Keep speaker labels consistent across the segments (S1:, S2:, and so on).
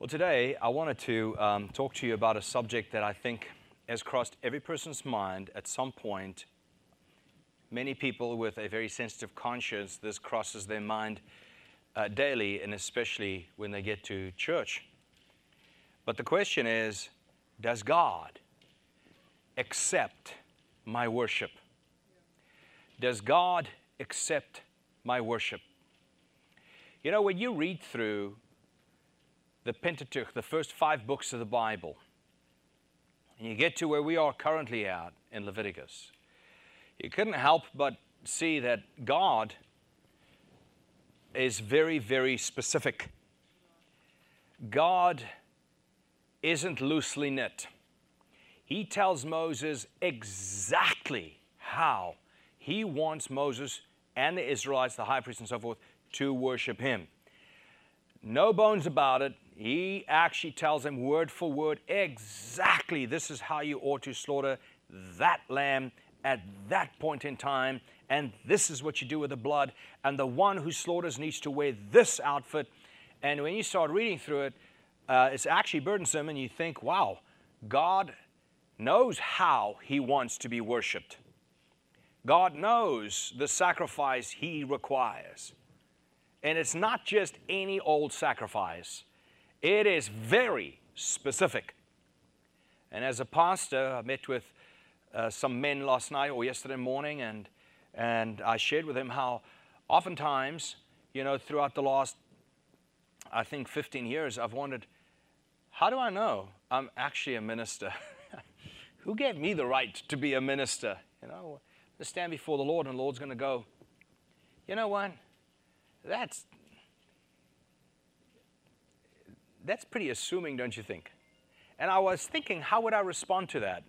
S1: Well, today I wanted to um, talk to you about a subject that I think has crossed every person's mind at some point. Many people with a very sensitive conscience, this crosses their mind uh, daily, and especially when they get to church. But the question is Does God accept my worship? Does God accept my worship? You know, when you read through the Pentateuch, the first five books of the Bible, and you get to where we are currently at in Leviticus, you couldn't help but see that God is very, very specific. God isn't loosely knit. He tells Moses exactly how he wants Moses and the Israelites, the high priest and so forth, to worship him. No bones about it. He actually tells them word for word exactly this is how you ought to slaughter that lamb at that point in time, and this is what you do with the blood. And the one who slaughters needs to wear this outfit. And when you start reading through it, uh, it's actually burdensome, and you think, wow, God knows how He wants to be worshiped. God knows the sacrifice He requires. And it's not just any old sacrifice, it is very specific. And as a pastor, I met with uh, some men last night or yesterday morning, and, and I shared with them how oftentimes, you know, throughout the last, I think, 15 years, I've wondered, how do I know I'm actually a minister? Who gave me the right to be a minister? You know, to stand before the Lord, and the Lord's going to go, you know what? That's that's pretty assuming, don't you think? And I was thinking, how would I respond to that?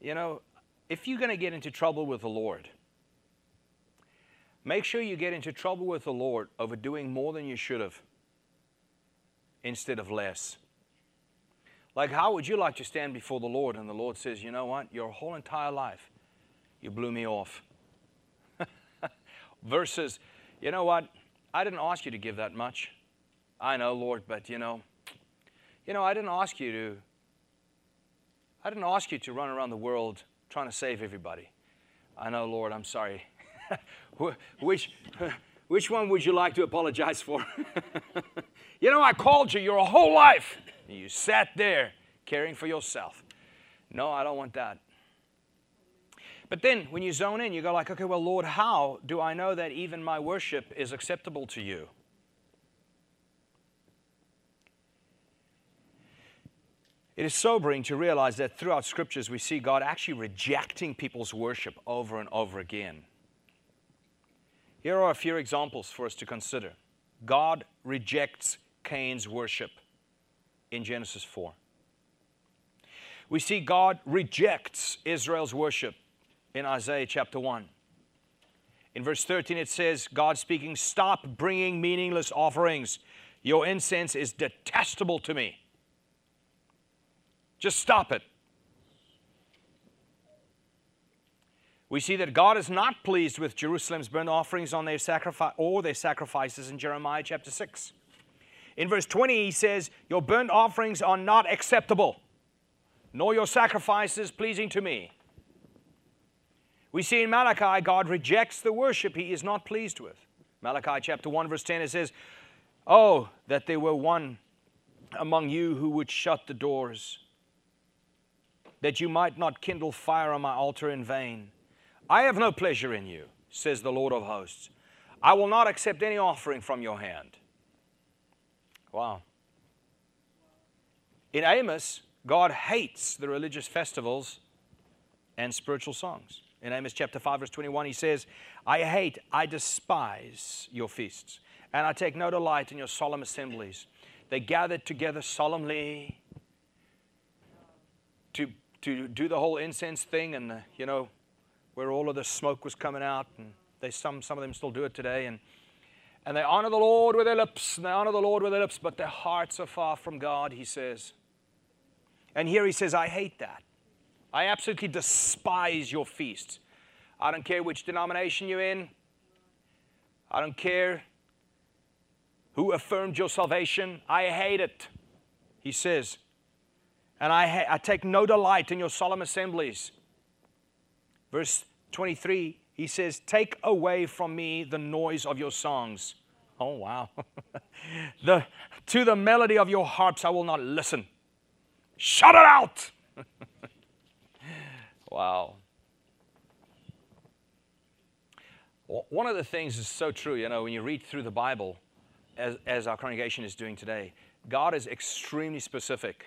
S1: You know, if you're going to get into trouble with the Lord, make sure you get into trouble with the Lord over doing more than you should have instead of less. Like, how would you like to stand before the Lord and the Lord says, you know what, your whole entire life, you blew me off. Versus, you know what, I didn't ask you to give that much. I know, Lord, but you know, you know, I didn't ask you to, I didn't ask you to run around the world trying to save everybody. I know, Lord, I'm sorry. which, which one would you like to apologize for? you know, I called you your whole life. You sat there caring for yourself. No, I don't want that. But then when you zone in, you go like, okay, well, Lord, how do I know that even my worship is acceptable to you? It is sobering to realize that throughout scriptures we see God actually rejecting people's worship over and over again. Here are a few examples for us to consider. God rejects Cain's worship in Genesis 4. We see God rejects Israel's worship in Isaiah chapter 1. In verse 13, it says, God speaking, Stop bringing meaningless offerings. Your incense is detestable to me. Just stop it. We see that God is not pleased with Jerusalem's burnt offerings on their sacrifice or their sacrifices in Jeremiah chapter 6. In verse 20, he says, Your burnt offerings are not acceptable, nor your sacrifices pleasing to me. We see in Malachi, God rejects the worship he is not pleased with. Malachi chapter 1, verse 10, it says, Oh, that there were one among you who would shut the doors, that you might not kindle fire on my altar in vain. I have no pleasure in you, says the Lord of hosts. I will not accept any offering from your hand. Wow. In Amos, God hates the religious festivals and spiritual songs. In Amos chapter 5, verse 21, he says, I hate, I despise your feasts, and I take no delight in your solemn assemblies. They gathered together solemnly to, to do the whole incense thing, and, you know, where all of the smoke was coming out, and they, some, some of them still do it today. And, and they honor the Lord with their lips, and they honor the Lord with their lips, but their hearts are far from God, he says. And here he says, I hate that. I absolutely despise your feasts. I don't care which denomination you're in. I don't care who affirmed your salvation. I hate it, he says. And I, ha- I take no delight in your solemn assemblies. Verse 23, he says, Take away from me the noise of your songs. Oh, wow. the, to the melody of your harps I will not listen. Shut it out. wow. One of the things is so true, you know, when you read through the Bible, as, as our congregation is doing today, God is extremely specific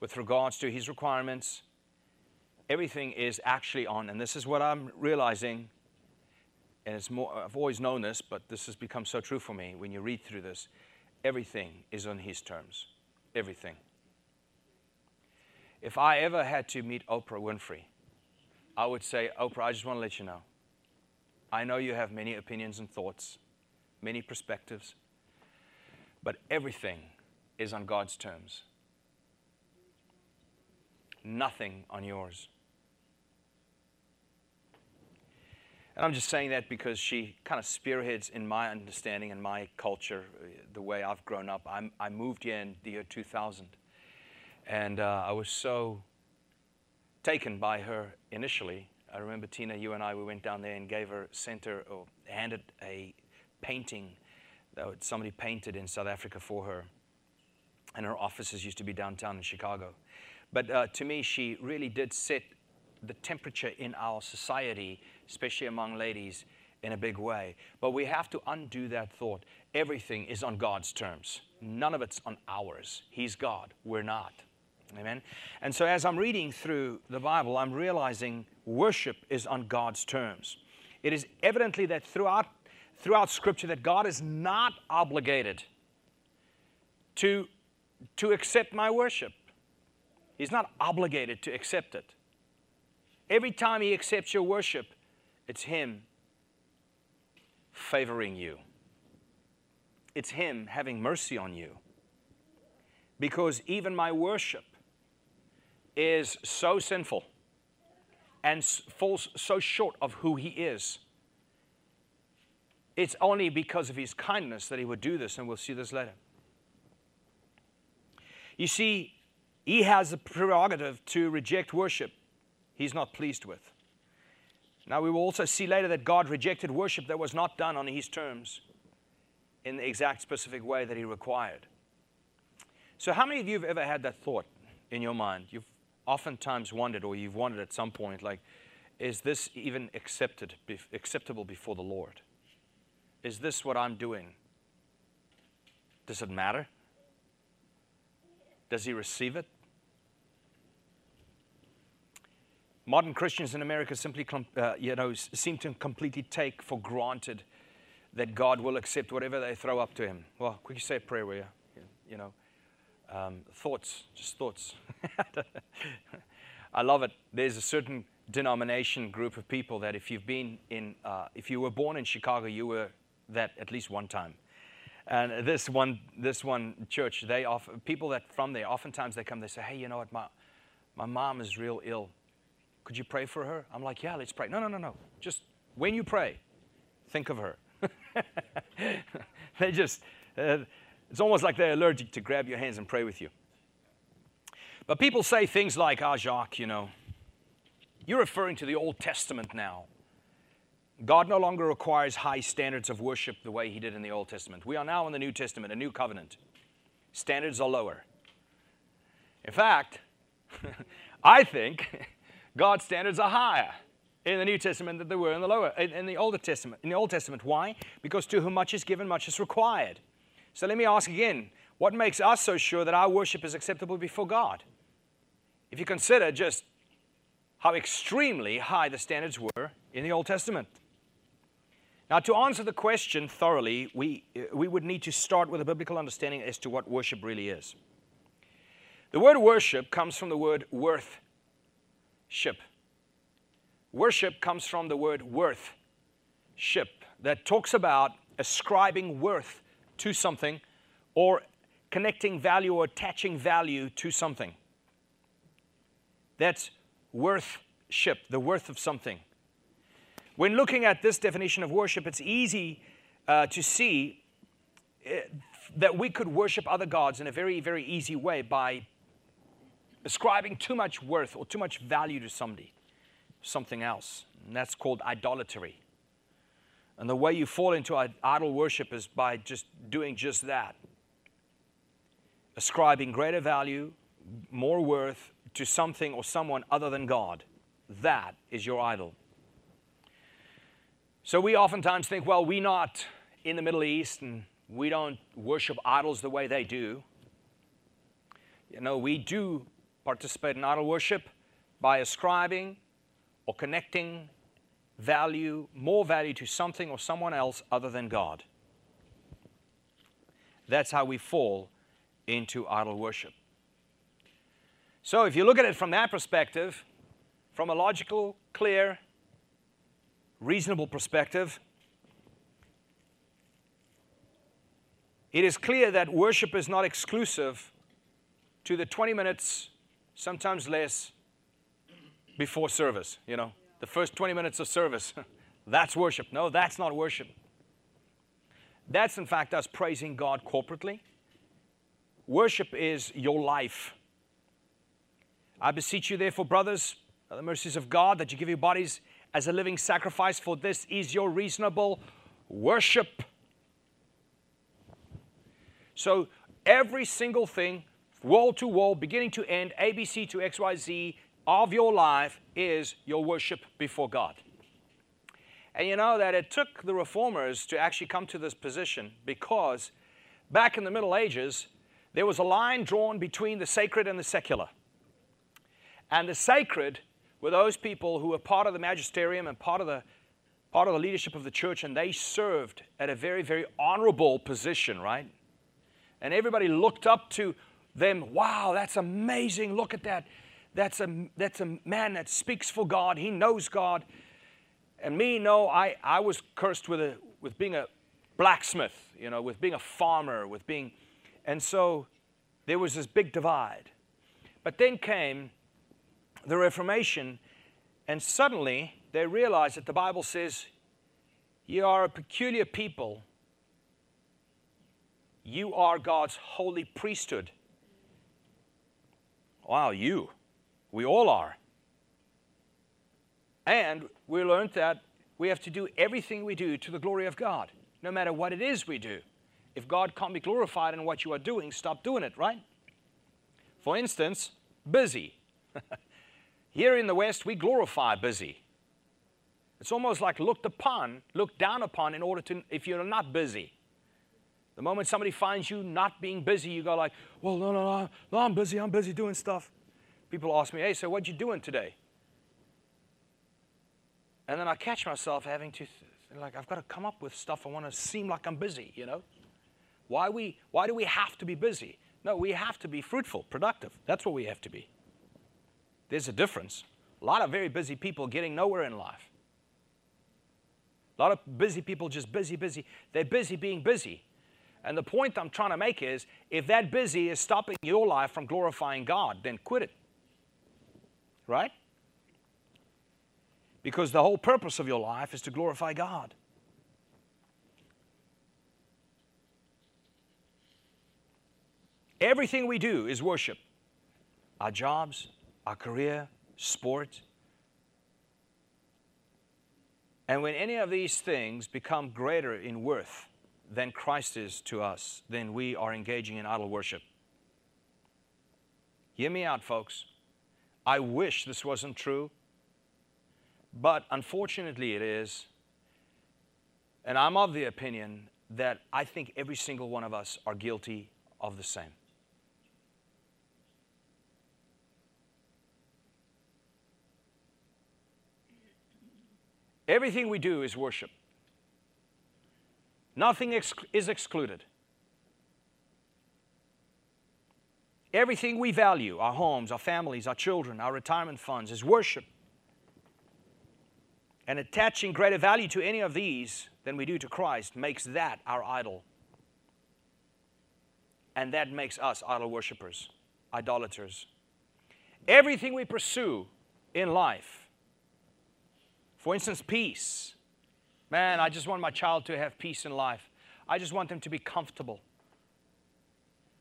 S1: with regards to his requirements. Everything is actually on, and this is what I'm realizing, and it's more, I've always known this, but this has become so true for me when you read through this. Everything is on his terms. Everything. If I ever had to meet Oprah Winfrey, I would say, Oprah, I just want to let you know I know you have many opinions and thoughts, many perspectives, but everything is on God's terms. Nothing on yours. And I'm just saying that because she kind of spearheads in my understanding and my culture, the way I've grown up. I'm, i moved here in the year 2000. And uh, I was so taken by her initially I remember Tina, you and I, we went down there and gave her, sent her, or handed a painting that somebody painted in South Africa for her. And her offices used to be downtown in Chicago. But uh, to me, she really did set the temperature in our society, especially among ladies, in a big way. But we have to undo that thought. Everything is on God's terms, none of it's on ours. He's God, we're not. Amen. And so as I'm reading through the Bible, I'm realizing worship is on God's terms. It is evidently that throughout, throughout Scripture that God is not obligated to, to accept my worship. He's not obligated to accept it. Every time He accepts your worship, it's Him favoring you. It's Him having mercy on you. Because even my worship is so sinful and falls so short of who He is. It's only because of His kindness that He would do this, and we'll see this later. You see, He has the prerogative to reject worship He's not pleased with. Now, we will also see later that God rejected worship that was not done on His terms in the exact specific way that He required. So, how many of you have ever had that thought in your mind? You've oftentimes wondered, or you've wondered at some point, like, is this even accepted, acceptable before the Lord? Is this what I'm doing? Does it matter? Does he receive it? Modern Christians in America simply, uh, you know, seem to completely take for granted that God will accept whatever they throw up to Him. Well, quickly say a prayer, will you? You know, um, thoughts, just thoughts. I love it. There's a certain denomination group of people that if you've been in, uh, if you were born in Chicago, you were that at least one time. And this one, this one church, they offer people that from there, oftentimes they come, they say, hey, you know what, my, my mom is real ill. Could you pray for her? I'm like, yeah, let's pray. No, no, no, no. Just when you pray, think of her. they just, uh, it's almost like they're allergic to grab your hands and pray with you. But people say things like, ah, Jacques, you know, you're referring to the Old Testament now. God no longer requires high standards of worship the way He did in the Old Testament. We are now in the New Testament, a new covenant. Standards are lower. In fact, I think God's standards are higher in the New Testament than they were in the lower in, in the Old Testament. In the Old Testament, why? Because to whom much is given, much is required. So let me ask again what makes us so sure that our worship is acceptable before God? If you consider just how extremely high the standards were in the Old Testament. Now, to answer the question thoroughly, we, we would need to start with a biblical understanding as to what worship really is. The word worship comes from the word worth ship. Worship comes from the word worth ship that talks about ascribing worth to something or connecting value or attaching value to something. That's worth ship, the worth of something. When looking at this definition of worship, it's easy uh, to see eh, that we could worship other gods in a very, very easy way by ascribing too much worth or too much value to somebody, something else. And that's called idolatry. And the way you fall into idol worship is by just doing just that ascribing greater value, more worth to something or someone other than God. That is your idol. So we oftentimes think, well, we're not in the Middle East and we don't worship idols the way they do. You know, we do participate in idol worship by ascribing or connecting value, more value to something or someone else other than God. That's how we fall into idol worship. So, if you look at it from that perspective, from a logical, clear, reasonable perspective, it is clear that worship is not exclusive to the 20 minutes, sometimes less, before service. You know, the first 20 minutes of service. that's worship. No, that's not worship. That's, in fact, us praising God corporately. Worship is your life. I beseech you, therefore, brothers, the mercies of God, that you give your bodies as a living sacrifice, for this is your reasonable worship. So, every single thing, wall to wall, beginning to end, ABC to XYZ of your life is your worship before God. And you know that it took the reformers to actually come to this position because back in the Middle Ages, there was a line drawn between the sacred and the secular. And the sacred were those people who were part of the magisterium and part of the part of the leadership of the church, and they served at a very, very honorable position, right? And everybody looked up to them. Wow, that's amazing. Look at that. That's a, that's a man that speaks for God. He knows God. And me, no, I, I was cursed with, a, with being a blacksmith, you know, with being a farmer, with being. And so there was this big divide. But then came the Reformation, and suddenly they realized that the Bible says, You are a peculiar people. You are God's holy priesthood. Wow, you. We all are. And we learned that we have to do everything we do to the glory of God, no matter what it is we do. If God can't be glorified in what you are doing, stop doing it, right? For instance, busy. Here in the West, we glorify busy. It's almost like looked upon, looked down upon in order to, if you're not busy. The moment somebody finds you not being busy, you go like, well, no, no, no, no, I'm busy, I'm busy doing stuff. People ask me, hey, so what you doing today? And then I catch myself having to, like, I've got to come up with stuff. I want to seem like I'm busy, you know? Why, we, why do we have to be busy? No, we have to be fruitful, productive. That's what we have to be. There's a difference. A lot of very busy people getting nowhere in life. A lot of busy people just busy, busy. They're busy being busy. And the point I'm trying to make is if that busy is stopping your life from glorifying God, then quit it. Right? Because the whole purpose of your life is to glorify God. Everything we do is worship. Our jobs, our career, sport. And when any of these things become greater in worth than Christ is to us, then we are engaging in idol worship. Hear me out, folks. I wish this wasn't true, but unfortunately it is. And I'm of the opinion that I think every single one of us are guilty of the same. Everything we do is worship. Nothing ex- is excluded. Everything we value, our homes, our families, our children, our retirement funds, is worship. And attaching greater value to any of these than we do to Christ makes that our idol. And that makes us idol worshippers, idolaters. Everything we pursue in life for instance, peace. Man, I just want my child to have peace in life. I just want them to be comfortable.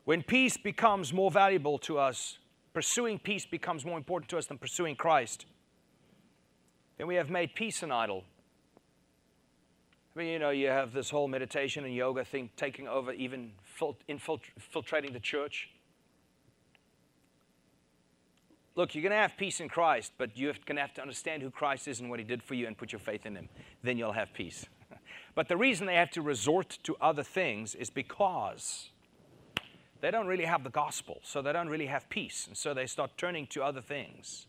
S1: When peace becomes more valuable to us, pursuing peace becomes more important to us than pursuing Christ, then we have made peace an idol. I mean, you know, you have this whole meditation and yoga thing taking over, even infiltrating the church. Look, you're going to have peace in Christ, but you're going to have to understand who Christ is and what He did for you and put your faith in Him. Then you'll have peace. but the reason they have to resort to other things is because they don't really have the gospel, so they don't really have peace. And so they start turning to other things.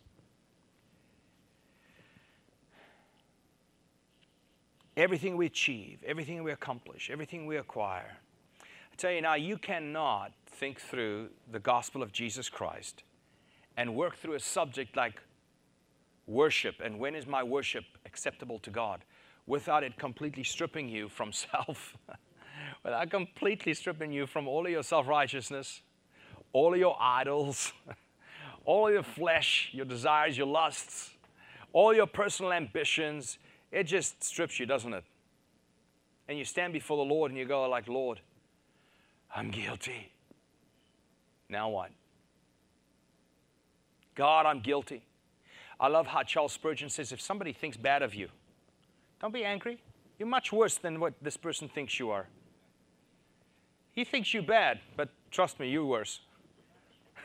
S1: everything we achieve, everything we accomplish, everything we acquire. I tell you now, you cannot think through the gospel of Jesus Christ and work through a subject like worship and when is my worship acceptable to God without it completely stripping you from self, without completely stripping you from all of your self righteousness, all of your idols, all of your flesh, your desires, your lusts, all your personal ambitions it just strips you, doesn't it? And you stand before the Lord and you go like, Lord, I'm guilty. Now what? God, I'm guilty. I love how Charles Spurgeon says if somebody thinks bad of you, don't be angry. You're much worse than what this person thinks you are. He thinks you bad, but trust me, you're worse.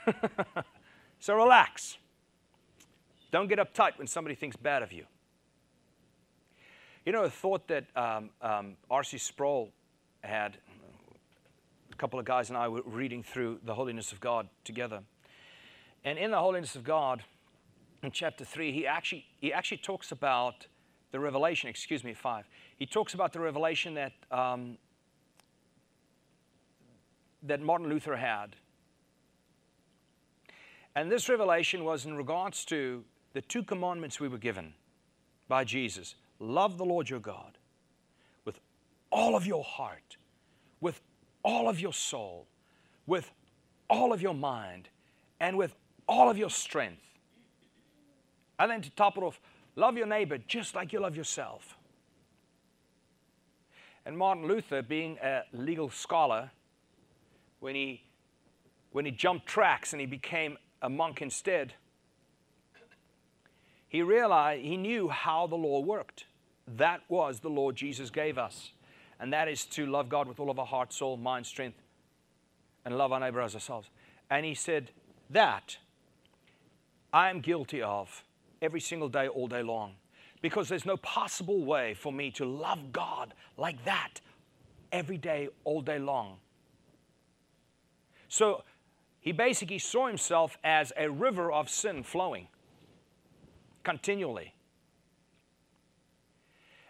S1: so relax. Don't get uptight when somebody thinks bad of you. You know, a thought that um, um, R.C. Sproul had, a couple of guys and I were reading through the holiness of God together. And in the holiness of God, in chapter 3, he actually, he actually talks about the revelation, excuse me, 5. He talks about the revelation that, um, that Martin Luther had. And this revelation was in regards to the two commandments we were given by Jesus Love the Lord your God with all of your heart, with all of your soul, with all of your mind, and with all of your strength. And then to top it off, love your neighbor just like you love yourself. And Martin Luther, being a legal scholar, when he, when he jumped tracks and he became a monk instead, he realized, he knew how the law worked. That was the Lord Jesus gave us. And that is to love God with all of our heart, soul, mind, strength, and love our neighbor as ourselves. And he said, That I am guilty of every single day, all day long. Because there's no possible way for me to love God like that every day, all day long. So he basically saw himself as a river of sin flowing continually.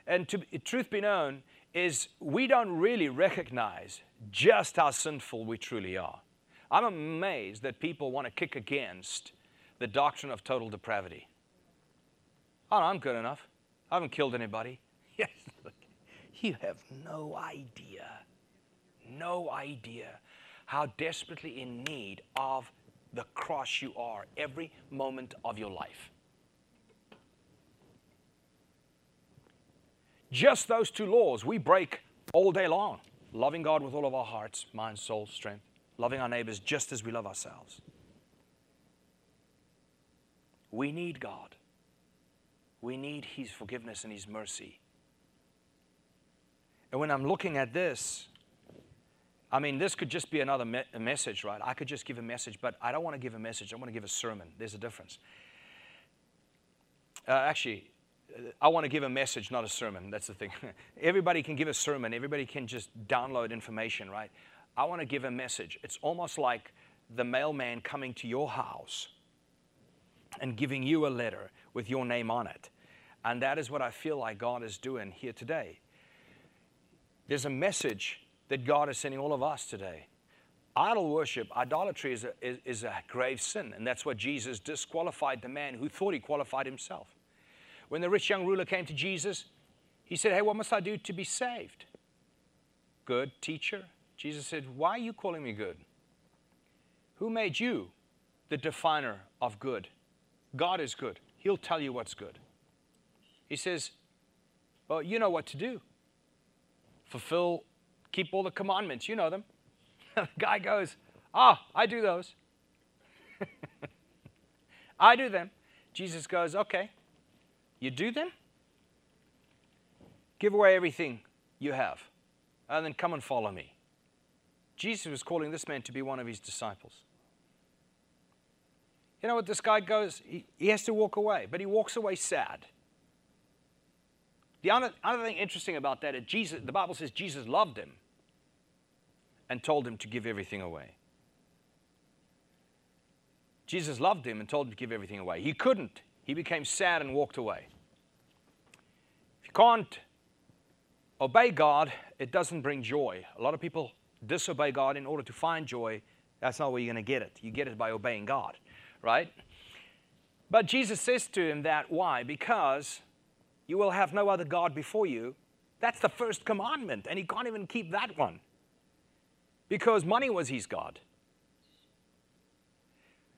S1: And to, truth be known, is we don't really recognize just how sinful we truly are. I'm amazed that people want to kick against the doctrine of total depravity. Oh, I'm good enough. I haven't killed anybody. Yes, you have no idea, no idea how desperately in need of the cross you are every moment of your life. Just those two laws we break all day long loving God with all of our hearts, mind, soul, strength, loving our neighbors just as we love ourselves. We need God. We need His forgiveness and His mercy. And when I'm looking at this, I mean, this could just be another me- message, right? I could just give a message, but I don't want to give a message. I want to give a sermon. There's a difference. Uh, actually, I want to give a message, not a sermon. That's the thing. everybody can give a sermon, everybody can just download information, right? I want to give a message. It's almost like the mailman coming to your house and giving you a letter with your name on it. And that is what I feel like God is doing here today. There's a message that God is sending all of us today. Idol worship, idolatry is a, is, is a grave sin, and that's what Jesus disqualified the man who thought he qualified himself. When the rich young ruler came to Jesus, he said, Hey, what must I do to be saved? Good teacher. Jesus said, Why are you calling me good? Who made you the definer of good? God is good. He'll tell you what's good. He says, Well, you know what to do. Fulfill keep all the commandments. You know them. the guy goes, Ah, I do those. I do them. Jesus goes, Okay, you do them? Give away everything you have, and then come and follow me. Jesus was calling this man to be one of his disciples. You know what? This guy goes, he, he has to walk away, but he walks away sad. The other, other thing interesting about that is Jesus, the Bible says Jesus loved him and told him to give everything away. Jesus loved him and told him to give everything away. He couldn't. He became sad and walked away. If you can't obey God, it doesn't bring joy. A lot of people disobey God in order to find joy. That's not where you're going to get it. You get it by obeying God, right? But Jesus says to him that why? Because you will have no other God before you. That's the first commandment, and he can't even keep that one because money was his God.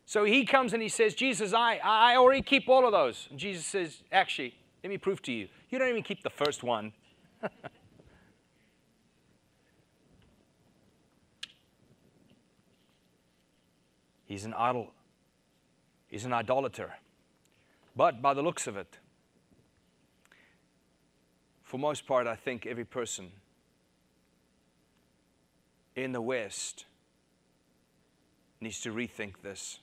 S1: So he comes and he says, Jesus, I, I already keep all of those. And Jesus says, Actually, let me prove to you. You don't even keep the first one. He's an idol. He's an idolater. But by the looks of it, for most part, I think every person in the West needs to rethink this.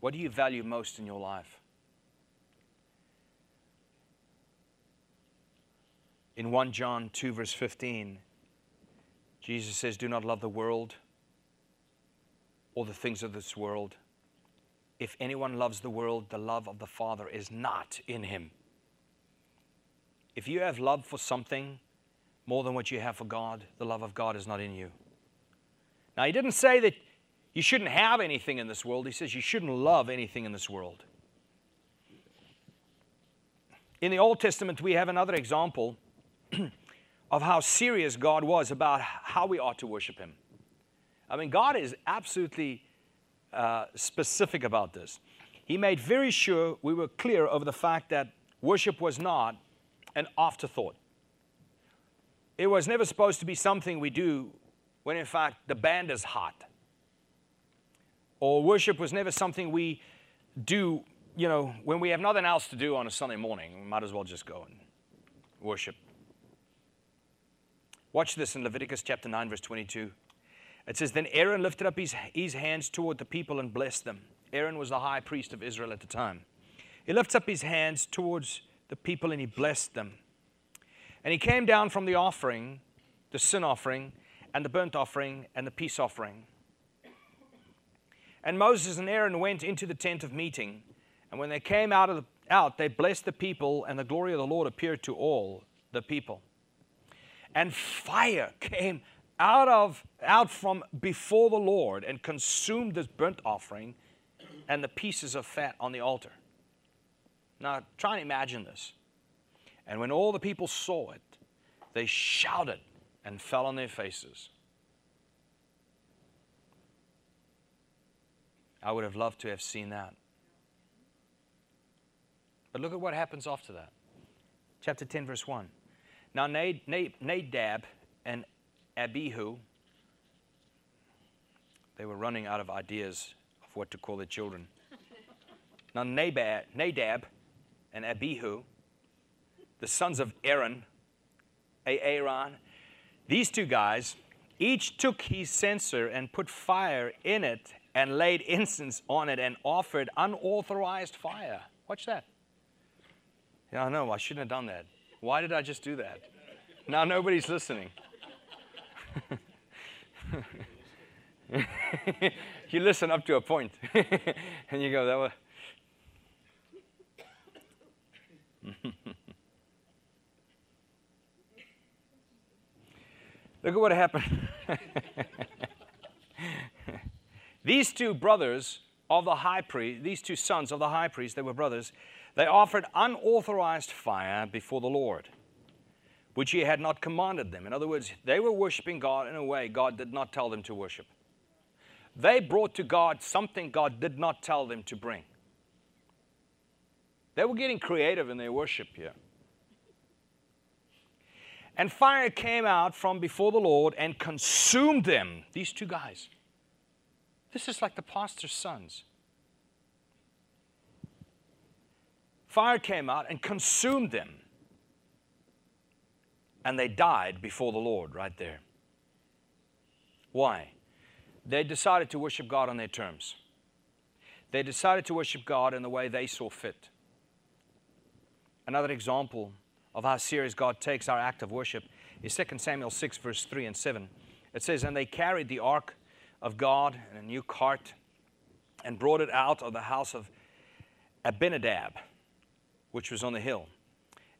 S1: What do you value most in your life? In 1 John 2, verse 15, Jesus says, Do not love the world or the things of this world. If anyone loves the world, the love of the Father is not in him. If you have love for something more than what you have for God, the love of God is not in you. Now, he didn't say that you shouldn't have anything in this world. He says you shouldn't love anything in this world. In the Old Testament, we have another example of how serious God was about how we ought to worship Him. I mean, God is absolutely uh, specific about this. He made very sure we were clear over the fact that worship was not an afterthought. It was never supposed to be something we do when, in fact, the band is hot or worship was never something we do, you know, when we have nothing else to do on a Sunday morning. We might as well just go and worship. Watch this in Leviticus chapter 9, verse 22. It says, Then Aaron lifted up his, his hands toward the people and blessed them. Aaron was the high priest of Israel at the time. He lifts up his hands towards the people and he blessed them. And he came down from the offering, the sin offering, and the burnt offering, and the peace offering. And Moses and Aaron went into the tent of meeting. And when they came out, of the, out, they blessed the people, and the glory of the Lord appeared to all the people. And fire came out of out from before the Lord and consumed this burnt offering and the pieces of fat on the altar. Now try and imagine this. And when all the people saw it, they shouted and fell on their faces. I would have loved to have seen that. But look at what happens after that. Chapter 10, verse 1. Now Nadab and Abihu, they were running out of ideas of what to call their children. Now Nadab and Abihu, the sons of Aaron, Aaron, these two guys, each took his censer and put fire in it and laid incense on it and offered unauthorized fire. Watch that. Yeah, I know, I shouldn't have done that. Why did I just do that? Now nobody's listening. you listen up to a point and you go, that was. Look at what happened. These two brothers of the high priest, these two sons of the high priest, they were brothers, they offered unauthorized fire before the Lord, which he had not commanded them. In other words, they were worshiping God in a way God did not tell them to worship. They brought to God something God did not tell them to bring. They were getting creative in their worship here. And fire came out from before the Lord and consumed them. These two guys. This is like the pastor's sons. Fire came out and consumed them. And they died before the Lord right there. Why? They decided to worship God on their terms. They decided to worship God in the way they saw fit. Another example of how serious God takes our act of worship is 2 Samuel 6, verse 3 and 7. It says, And they carried the ark of God in a new cart and brought it out of the house of Abinadab, which was on the hill.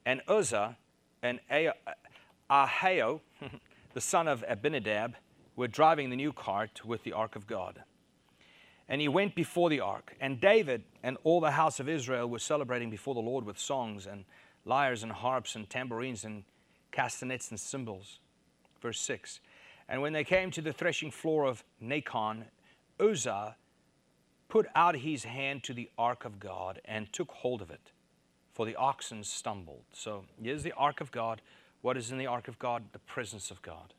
S1: And Uzzah and Ahio, the son of Abinadab, were driving the new cart with the ark of God. And he went before the ark. And David and all the house of Israel were celebrating before the Lord with songs and lyres and harps and tambourines and castanets and cymbals. Verse 6. And when they came to the threshing floor of Nacon, Uzzah put out his hand to the ark of God and took hold of it, for the oxen stumbled. So here's the ark of God. What is in the ark of God? The presence of God.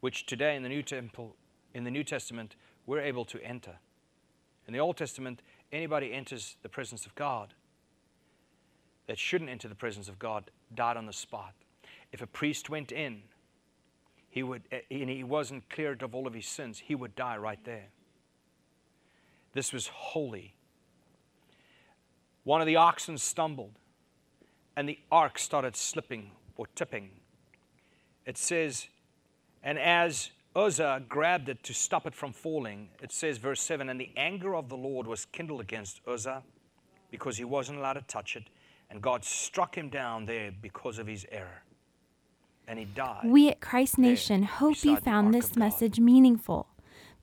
S1: Which today in the New Temple, in the New Testament, we're able to enter. In the Old Testament, anybody enters the presence of God that shouldn't enter the presence of God died on the spot. If a priest went in, he would, eh, and he wasn't cleared of all of his sins, he would die right there. This was holy. One of the oxen stumbled, and the ark started slipping or tipping. It says, and as Uzzah grabbed it to stop it from falling, it says, verse 7 And the anger of the Lord was kindled against Uzzah because he wasn't allowed to touch it. And God struck him down there because of his error. And he died.
S2: We at Christ Nation hope you found this message meaningful.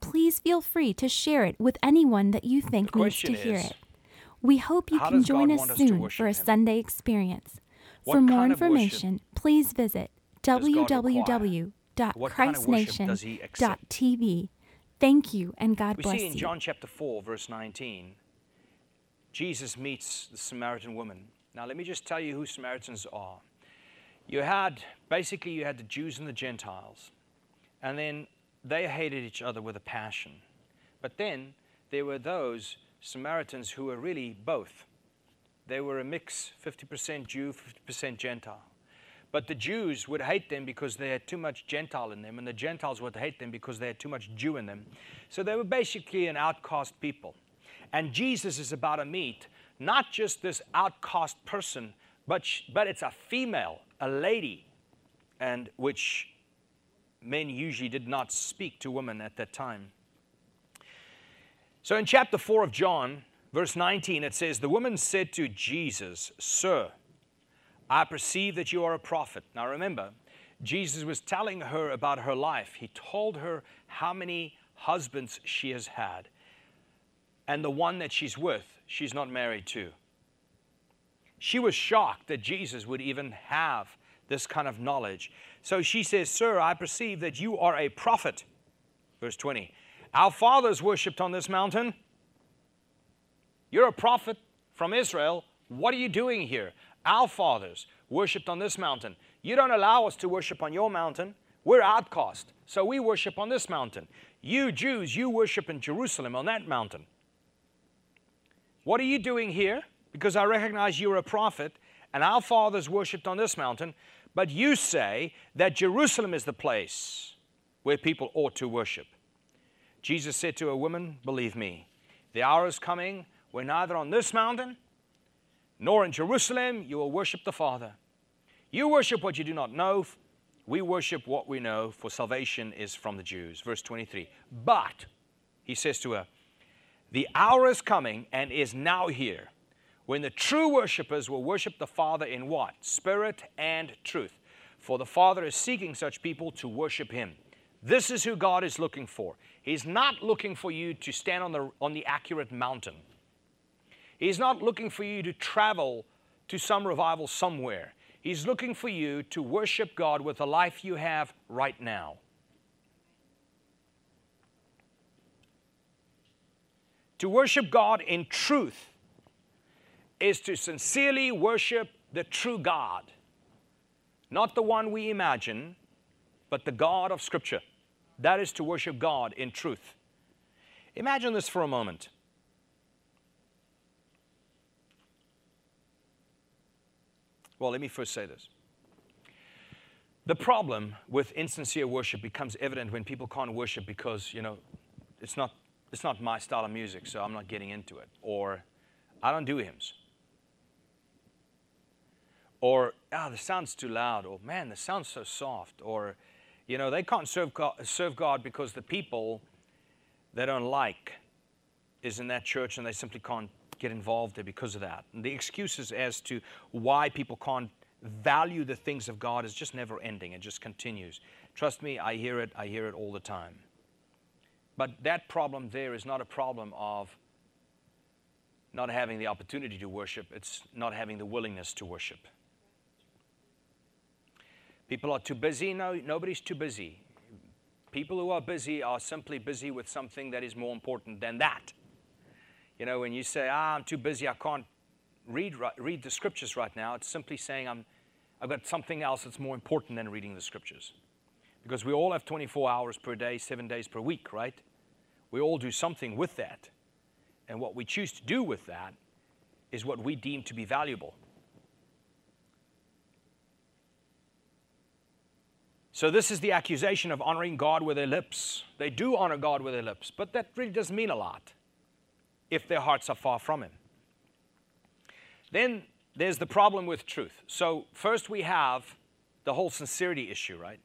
S2: Please feel free to share it with anyone that you think needs to hear it. We hope you can join us soon for a him? Sunday experience. What for more information, please visit www.christnation.tv. Thank you and God
S1: we
S2: bless
S1: you.
S2: We
S1: see in John chapter 4, verse 19, Jesus meets the Samaritan woman now, let me just tell you who Samaritans are. You had, basically, you had the Jews and the Gentiles, and then they hated each other with a passion. But then there were those Samaritans who were really both. They were a mix 50% Jew, 50% Gentile. But the Jews would hate them because they had too much Gentile in them, and the Gentiles would hate them because they had too much Jew in them. So they were basically an outcast people. And Jesus is about to meet not just this outcast person, but, but it's a female, a lady, and which men usually did not speak to women at that time. So in chapter 4 of John, verse 19, it says, The woman said to Jesus, Sir, I perceive that you are a prophet. Now remember, Jesus was telling her about her life. He told her how many husbands she has had. And the one that she's with, she's not married to. She was shocked that Jesus would even have this kind of knowledge. So she says, Sir, I perceive that you are a prophet. Verse 20. Our fathers worshipped on this mountain. You're a prophet from Israel. What are you doing here? Our fathers worshipped on this mountain. You don't allow us to worship on your mountain. We're outcast. So we worship on this mountain. You Jews, you worship in Jerusalem on that mountain. What are you doing here? Because I recognize you're a prophet, and our fathers worshipped on this mountain, but you say that Jerusalem is the place where people ought to worship. Jesus said to a woman, Believe me, the hour is coming where neither on this mountain nor in Jerusalem you will worship the Father. You worship what you do not know. We worship what we know, for salvation is from the Jews. Verse 23. But, he says to her, the hour is coming and is now here when the true worshipers will worship the Father in what? Spirit and truth. For the Father is seeking such people to worship Him. This is who God is looking for. He's not looking for you to stand on the, on the accurate mountain. He's not looking for you to travel to some revival somewhere. He's looking for you to worship God with the life you have right now. To worship God in truth is to sincerely worship the true God. Not the one we imagine, but the God of Scripture. That is to worship God in truth. Imagine this for a moment. Well, let me first say this. The problem with insincere worship becomes evident when people can't worship because, you know, it's not, it's not my style of music, so I'm not getting into it. Or I don't do hymns. Or, ah, oh, the sound's too loud. Or, man, the sound's so soft. Or, you know, they can't serve God, serve God because the people they don't like is in that church and they simply can't get involved there because of that. And the excuses as to why people can't value the things of God is just never ending. It just continues. Trust me, I hear it. I hear it all the time. But that problem there is not a problem of not having the opportunity to worship, it's not having the willingness to worship. People are too busy. No, nobody's too busy. People who are busy are simply busy with something that is more important than that. You know, when you say, ah, I'm too busy, I can't read, read the scriptures right now, it's simply saying I'm, I've got something else that's more important than reading the scriptures. Because we all have 24 hours per day, seven days per week, right? We all do something with that. And what we choose to do with that is what we deem to be valuable. So, this is the accusation of honoring God with their lips. They do honor God with their lips, but that really doesn't mean a lot if their hearts are far from Him. Then there's the problem with truth. So, first we have the whole sincerity issue, right?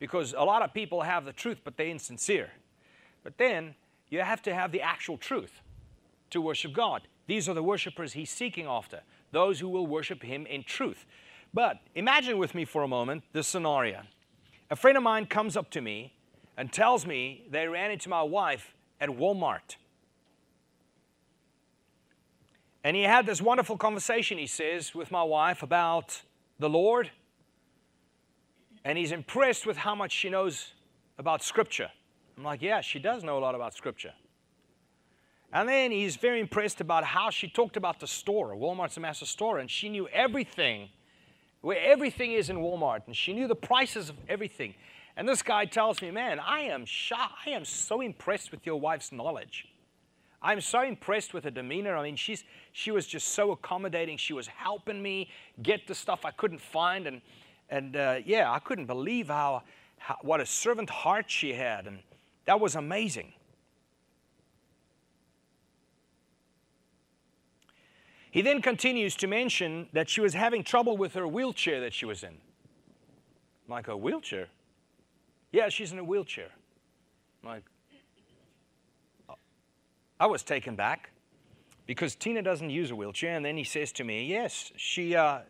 S1: Because a lot of people have the truth, but they're insincere. But then you have to have the actual truth to worship God. These are the worshipers He's seeking after, those who will worship Him in truth. But imagine with me for a moment this scenario. A friend of mine comes up to me and tells me they ran into my wife at Walmart. And he had this wonderful conversation, he says, with my wife about the Lord. And he's impressed with how much she knows about Scripture. I'm like, yeah, she does know a lot about Scripture. And then he's very impressed about how she talked about the store. Walmart's a massive store, and she knew everything, where everything is in Walmart, and she knew the prices of everything. And this guy tells me, man, I am shocked. I am so impressed with your wife's knowledge. I'm so impressed with her demeanor. I mean, she's, she was just so accommodating. She was helping me get the stuff I couldn't find. And, and uh, yeah, I couldn't believe how, how, what a servant heart she had. And that was amazing. He then continues to mention that she was having trouble with her wheelchair that she was in. I'm like, a wheelchair? Yeah, she's in a wheelchair. I'm like, I was taken back because Tina doesn't use a wheelchair. And then he says to me, Yes, she, uh,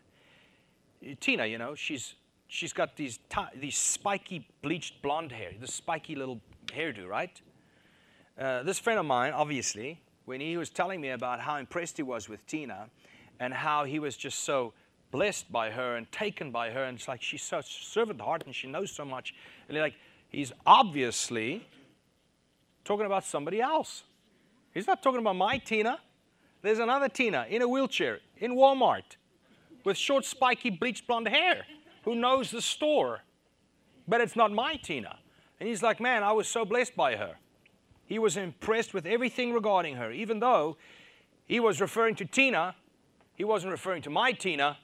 S1: Tina, you know, she's, she's got these, these spiky bleached blonde hair, this spiky little hairdo, right? Uh, this friend of mine, obviously, when he was telling me about how impressed he was with Tina and how he was just so blessed by her and taken by her, and it's like she's so servant heart and she knows so much. And like, he's obviously talking about somebody else. He's not talking about my Tina. There's another Tina in a wheelchair in Walmart with short, spiky, bleached blonde hair who knows the store, but it's not my Tina. And he's like, Man, I was so blessed by her. He was impressed with everything regarding her, even though he was referring to Tina. He wasn't referring to my Tina.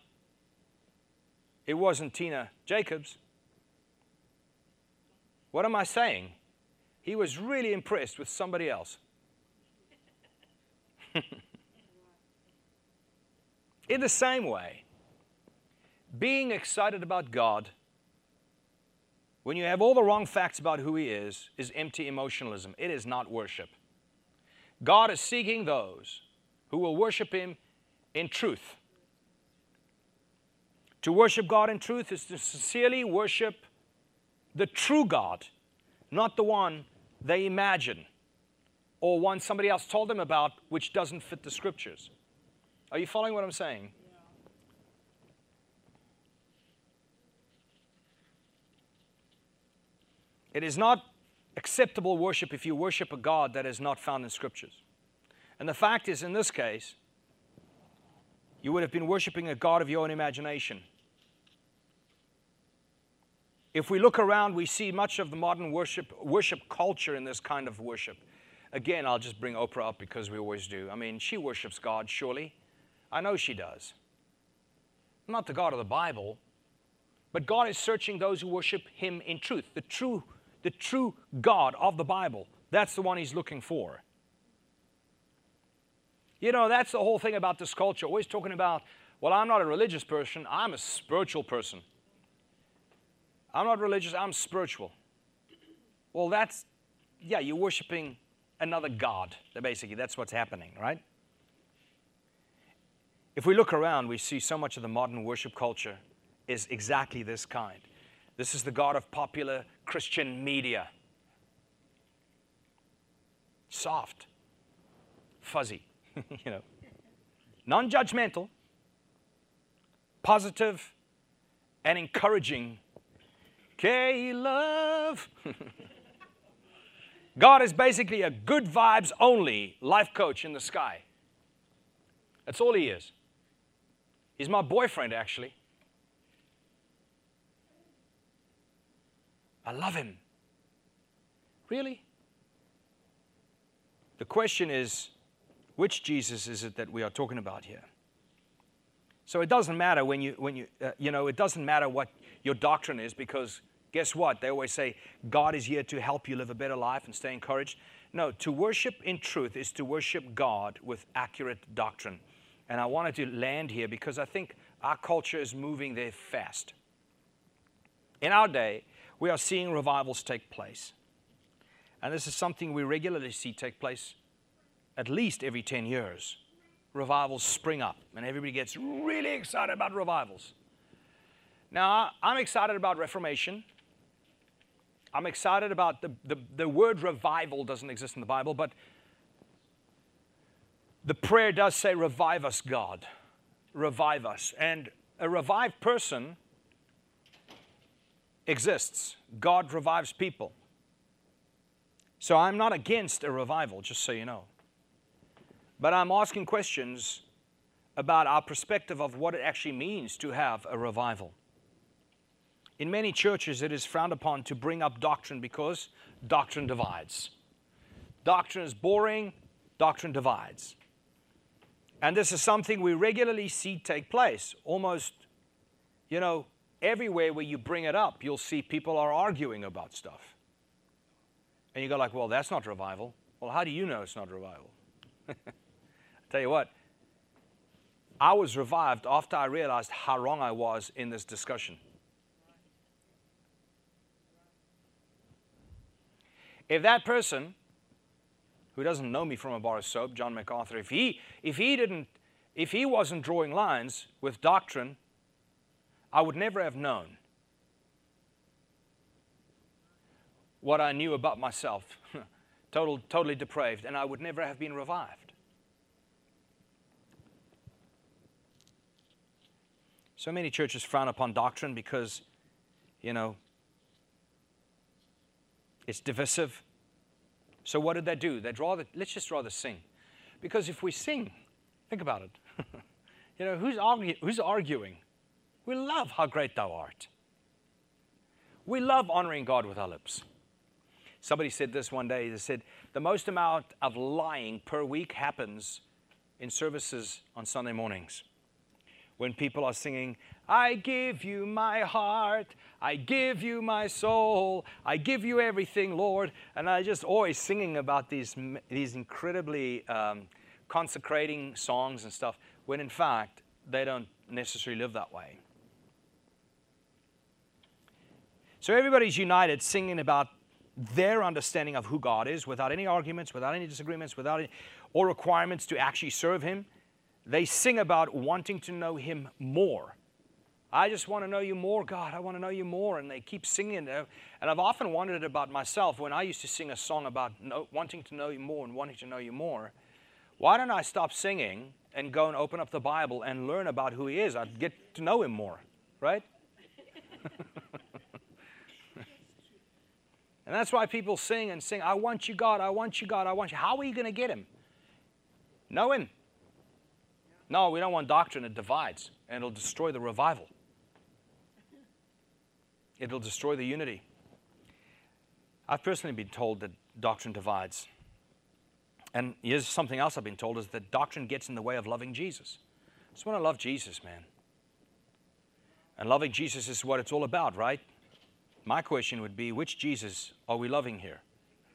S1: It wasn't Tina Jacobs. What am I saying? He was really impressed with somebody else. In the same way, being excited about God when you have all the wrong facts about who He is is empty emotionalism. It is not worship. God is seeking those who will worship Him in truth. To worship God in truth is to sincerely worship the true God, not the one they imagine or one somebody else told them about which doesn't fit the scriptures. Are you following what I'm saying? It is not acceptable worship if you worship a God that is not found in scriptures. And the fact is, in this case, you would have been worshiping a God of your own imagination. If we look around, we see much of the modern worship, worship culture in this kind of worship. Again, I'll just bring Oprah up because we always do. I mean, she worships God, surely. I know she does. Not the God of the Bible, but God is searching those who worship Him in truth. The true, the true God of the Bible. That's the one He's looking for. You know, that's the whole thing about this culture. Always talking about, well, I'm not a religious person, I'm a spiritual person. I'm not religious, I'm spiritual. Well, that's, yeah, you're worshiping another God. Basically, that's what's happening, right? If we look around, we see so much of the modern worship culture is exactly this kind. This is the God of popular Christian media. Soft, fuzzy, you know, non judgmental, positive, and encouraging. K love. God is basically a good vibes only life coach in the sky. That's all He is. He's my boyfriend, actually. I love Him. Really? The question is which Jesus is it that we are talking about here? So it doesn't matter when you, when you, uh, you know, it doesn't matter what your doctrine is because Guess what? They always say God is here to help you live a better life and stay encouraged. No, to worship in truth is to worship God with accurate doctrine. And I wanted to land here because I think our culture is moving there fast. In our day, we are seeing revivals take place. And this is something we regularly see take place at least every 10 years. Revivals spring up, and everybody gets really excited about revivals. Now, I'm excited about Reformation. I'm excited about the, the, the word revival doesn't exist in the Bible, but the prayer does say, Revive us, God. Revive us. And a revived person exists. God revives people. So I'm not against a revival, just so you know. But I'm asking questions about our perspective of what it actually means to have a revival. In many churches, it is frowned upon to bring up doctrine because doctrine divides. Doctrine is boring, doctrine divides. And this is something we regularly see take place. Almost, you know, everywhere where you bring it up, you'll see people are arguing about stuff. And you go like, well, that's not revival. Well, how do you know it's not revival? I tell you what, I was revived after I realized how wrong I was in this discussion. If that person who doesn't know me from a bar of soap, John MacArthur, if he, if he didn't, if he wasn't drawing lines with doctrine, I would never have known what I knew about myself, total, totally depraved, and I would never have been revived. So many churches frown upon doctrine because, you know, it's divisive. So what did they do? They'd rather, let's just rather sing. Because if we sing, think about it. you know, who's, argue, who's arguing? We love how great thou art. We love honoring God with our lips. Somebody said this one day. They said, the most amount of lying per week happens in services on Sunday mornings. When people are singing, I give you my heart. I give you my soul. I give you everything, Lord. And I just always singing about these, these incredibly um, consecrating songs and stuff, when in fact, they don't necessarily live that way. So everybody's united singing about their understanding of who God is without any arguments, without any disagreements, without any, or requirements to actually serve Him. They sing about wanting to know Him more I just want to know you more, God. I want to know you more. And they keep singing. And I've often wondered about myself when I used to sing a song about wanting to know you more and wanting to know you more. Why don't I stop singing and go and open up the Bible and learn about who He is? I'd get to know Him more, right? and that's why people sing and sing, I want you, God. I want you, God. I want you. How are you going to get Him? Know Him. No, we don't want doctrine. It divides and it'll destroy the revival. it'll destroy the unity. I've personally been told that doctrine divides. And here's something else I've been told is that doctrine gets in the way of loving Jesus. I just want to love Jesus, man. And loving Jesus is what it's all about, right? My question would be which Jesus are we loving here?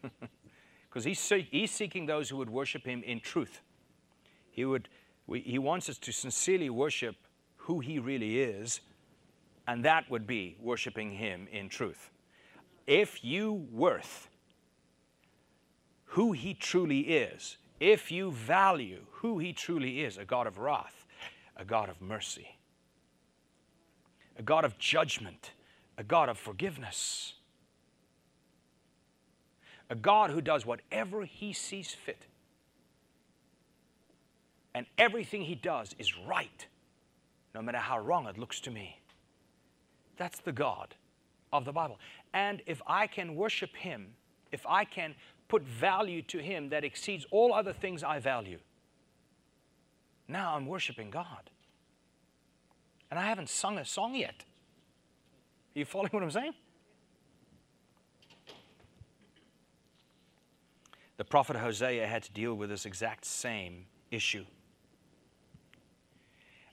S1: Because he's, he's seeking those who would worship him in truth. He, would, he wants us to sincerely worship who he really is, and that would be worshiping him in truth. If you worth who he truly is, if you value who he truly is, a God of wrath, a God of mercy, a God of judgment, a God of forgiveness, a God who does whatever he sees fit. And everything he does is right, no matter how wrong it looks to me. That's the God of the Bible. And if I can worship him, if I can put value to him that exceeds all other things I value, now I'm worshiping God. And I haven't sung a song yet. Are you following what I'm saying? The prophet Hosea had to deal with this exact same issue.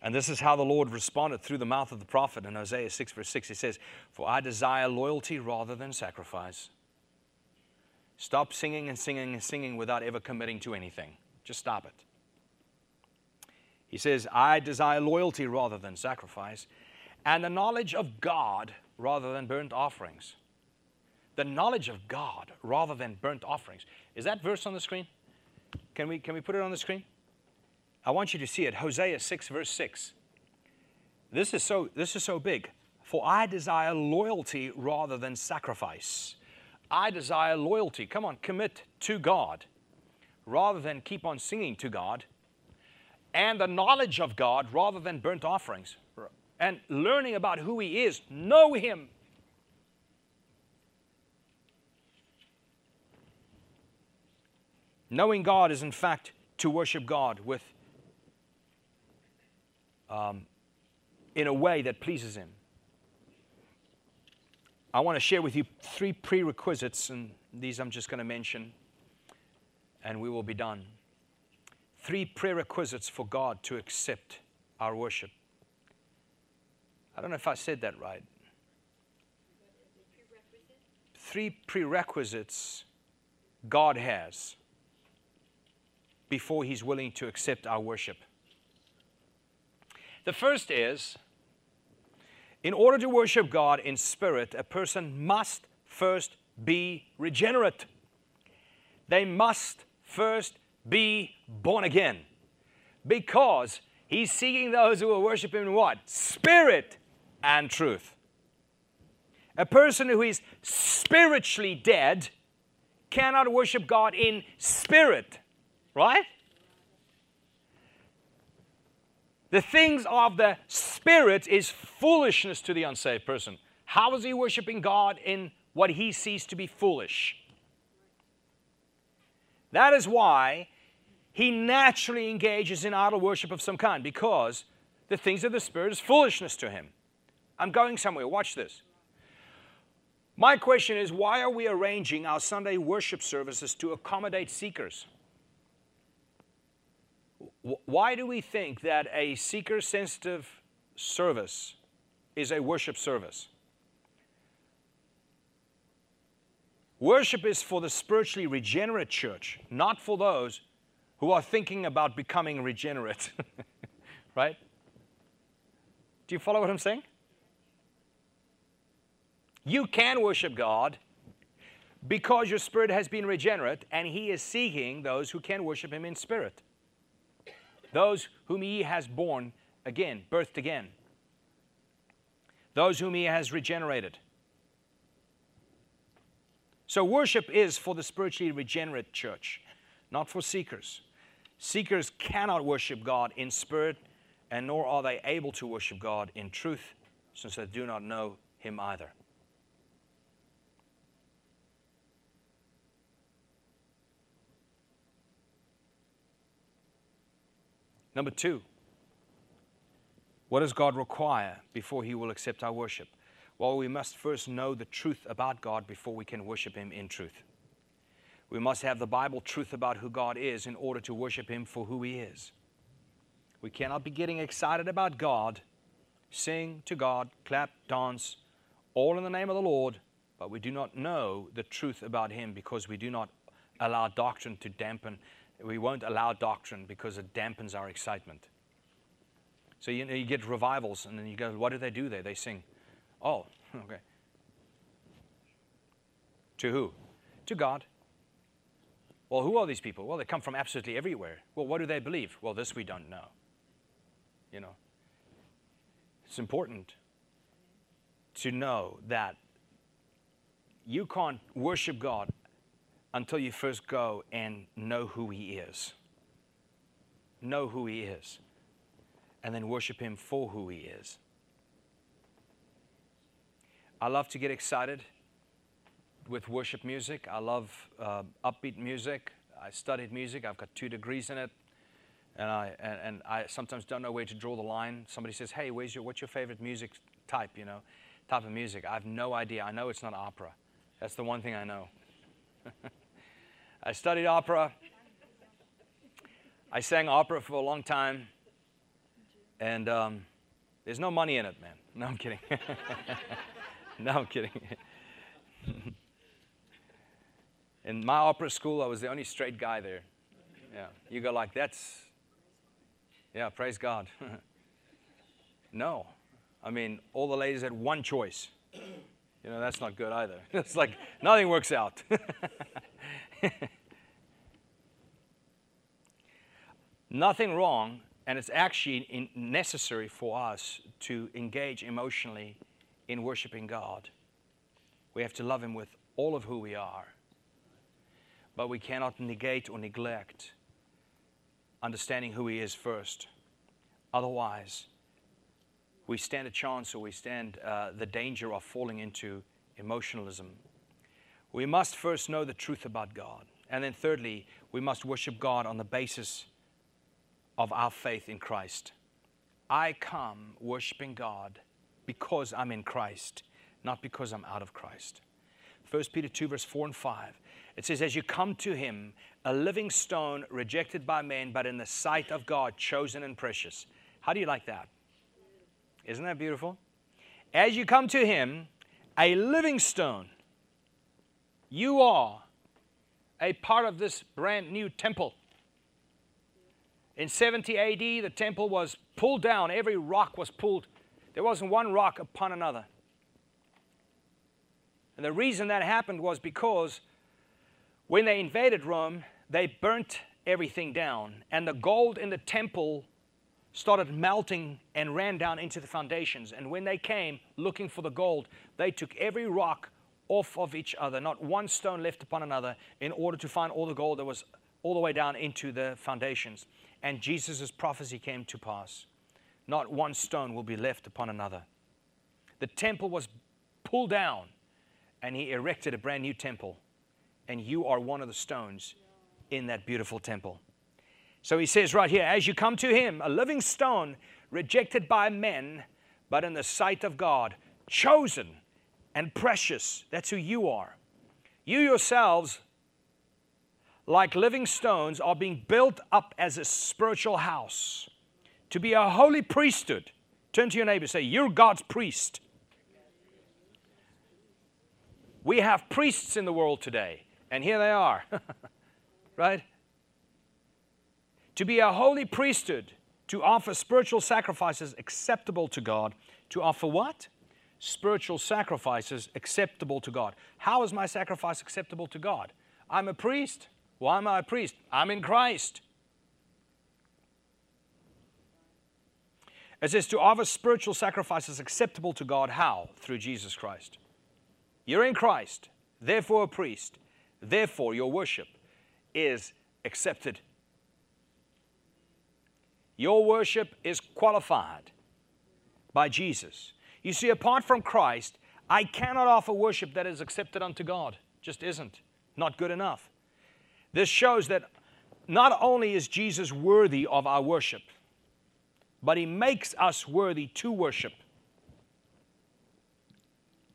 S1: And this is how the Lord responded through the mouth of the prophet in Hosea 6, verse 6. He says, For I desire loyalty rather than sacrifice. Stop singing and singing and singing without ever committing to anything. Just stop it. He says, I desire loyalty rather than sacrifice, and the knowledge of God rather than burnt offerings the knowledge of God rather than burnt offerings. Is that verse on the screen? Can we, can we put it on the screen? I want you to see it. Hosea 6, verse 6. This is so, this is so big. For I desire loyalty rather than sacrifice. I desire loyalty. Come on, commit to God rather than keep on singing to God. And the knowledge of God rather than burnt offerings. And learning about who He is. Know Him Knowing God is, in fact, to worship God with, um, in a way that pleases Him. I want to share with you three prerequisites, and these I'm just going to mention, and we will be done. Three prerequisites for God to accept our worship. I don't know if I said that right. Three prerequisites God has before He's willing to accept our worship. The first is in order to worship God in spirit, a person must first be regenerate. They must first be born again because He's seeking those who will worship Him in what? Spirit and truth. A person who is spiritually dead cannot worship God in spirit. Right? The things of the Spirit is foolishness to the unsaved person. How is he worshiping God in what he sees to be foolish? That is why he naturally engages in idol worship of some kind, because the things of the Spirit is foolishness to him. I'm going somewhere. Watch this. My question is why are we arranging our Sunday worship services to accommodate seekers? Why do we think that a seeker sensitive service is a worship service? Worship is for the spiritually regenerate church, not for those who are thinking about becoming regenerate. right? Do you follow what I'm saying? You can worship God because your spirit has been regenerate, and He is seeking those who can worship Him in spirit those whom he has born again, birthed again, those whom he has regenerated. So, worship is for the spiritually regenerate church, not for seekers. Seekers cannot worship God in spirit, and nor are they able to worship God in truth, since they do not know him either. Number two, what does God require before He will accept our worship? Well, we must first know the truth about God before we can worship Him in truth. We must have the Bible truth about who God is in order to worship Him for who He is. We cannot be getting excited about God, sing to God, clap, dance, all in the name of the Lord, but we do not know the truth about Him because we do not allow doctrine to dampen. We won't allow doctrine because it dampens our excitement. So you, know, you get revivals, and then you go, what do they do there? They sing. Oh, okay. To who? To God. Well, who are these people? Well, they come from absolutely everywhere. Well, what do they believe? Well, this we don't know. You know, it's important to know that you can't worship God until you first go and know who He is. Know who He is. And then worship Him for who He is. I love to get excited with worship music. I love uh, upbeat music. I studied music. I've got two degrees in it. And I, and, and, I sometimes don't know where to draw the line. Somebody says, hey, where's your, what's your favorite music type, you know, type of music? I have no idea. I know it's not opera. That's the one thing I know. I studied opera. I sang opera for a long time. And um, there's no money in it, man. No, I'm kidding. no, I'm kidding. In my opera school, I was the only straight guy there. Yeah, you go like, that's, yeah, praise God. no, I mean, all the ladies had one choice. You know, that's not good either. It's like nothing works out. nothing wrong, and it's actually necessary for us to engage emotionally in worshiping God. We have to love Him with all of who we are but we cannot negate or neglect understanding who He is first. Otherwise, we stand a chance or we stand uh, the danger of falling into emotionalism. We must first know the truth about God. And then, thirdly, we must worship God on the basis of our faith in Christ. I come worshiping God because I'm in Christ, not because I'm out of Christ. 1 Peter 2, verse 4 and 5. It says, As you come to him, a living stone rejected by men, but in the sight of God, chosen and precious. How do you like that? Isn't that beautiful? As you come to him, a living stone, you are a part of this brand new temple. In 70 AD, the temple was pulled down, every rock was pulled. There wasn't one rock upon another. And the reason that happened was because when they invaded Rome, they burnt everything down, and the gold in the temple started melting and ran down into the foundations. And when they came looking for the gold, they took every rock off of each other, not one stone left upon another, in order to find all the gold that was all the way down into the foundations. And Jesus' prophecy came to pass. Not one stone will be left upon another. The temple was pulled down, and he erected a brand new temple and you are one of the stones in that beautiful temple. So he says right here, as you come to him, a living stone rejected by men, but in the sight of God, chosen and precious. That's who you are. You yourselves, like living stones, are being built up as a spiritual house to be a holy priesthood. Turn to your neighbor say, You're God's priest. We have priests in the world today. And here they are, right? To be a holy priesthood, to offer spiritual sacrifices acceptable to God. To offer what? Spiritual sacrifices acceptable to God. How is my sacrifice acceptable to God? I'm a priest. Why am I a priest? I'm in Christ. It says to offer spiritual sacrifices acceptable to God. How? Through Jesus Christ. You're in Christ, therefore a priest. Therefore, your worship is accepted. Your worship is qualified by Jesus. You see, apart from Christ, I cannot offer worship that is accepted unto God. Just isn't. Not good enough. This shows that not only is Jesus worthy of our worship, but He makes us worthy to worship.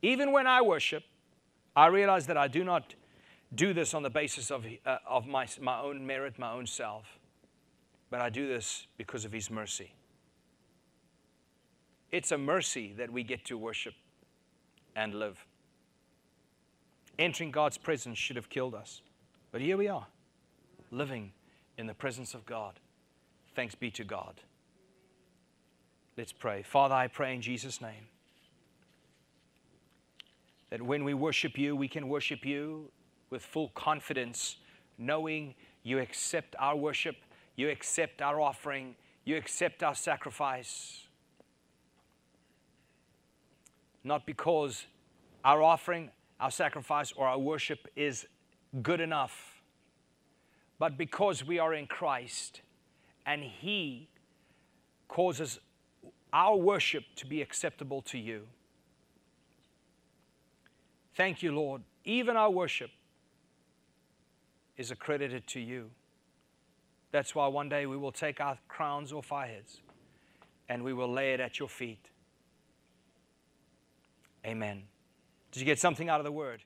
S1: Even when I worship, I realize that I do not do this on the basis of, uh, of my, my own merit, my own self, but I do this because of His mercy. It's a mercy that we get to worship and live. Entering God's presence should have killed us, but here we are, living in the presence of God. Thanks be to God. Let's pray. Father, I pray in Jesus' name that when we worship you, we can worship you with full confidence, knowing you accept our worship, you accept our offering, you accept our sacrifice. Not because our offering, our sacrifice, or our worship is good enough, but because we are in Christ and He causes our worship to be acceptable to you. Thank you, Lord. Even our worship is accredited to you. That's why one day we will take our crowns off our heads and we will lay it at your feet. Amen. Did you get something out of the word?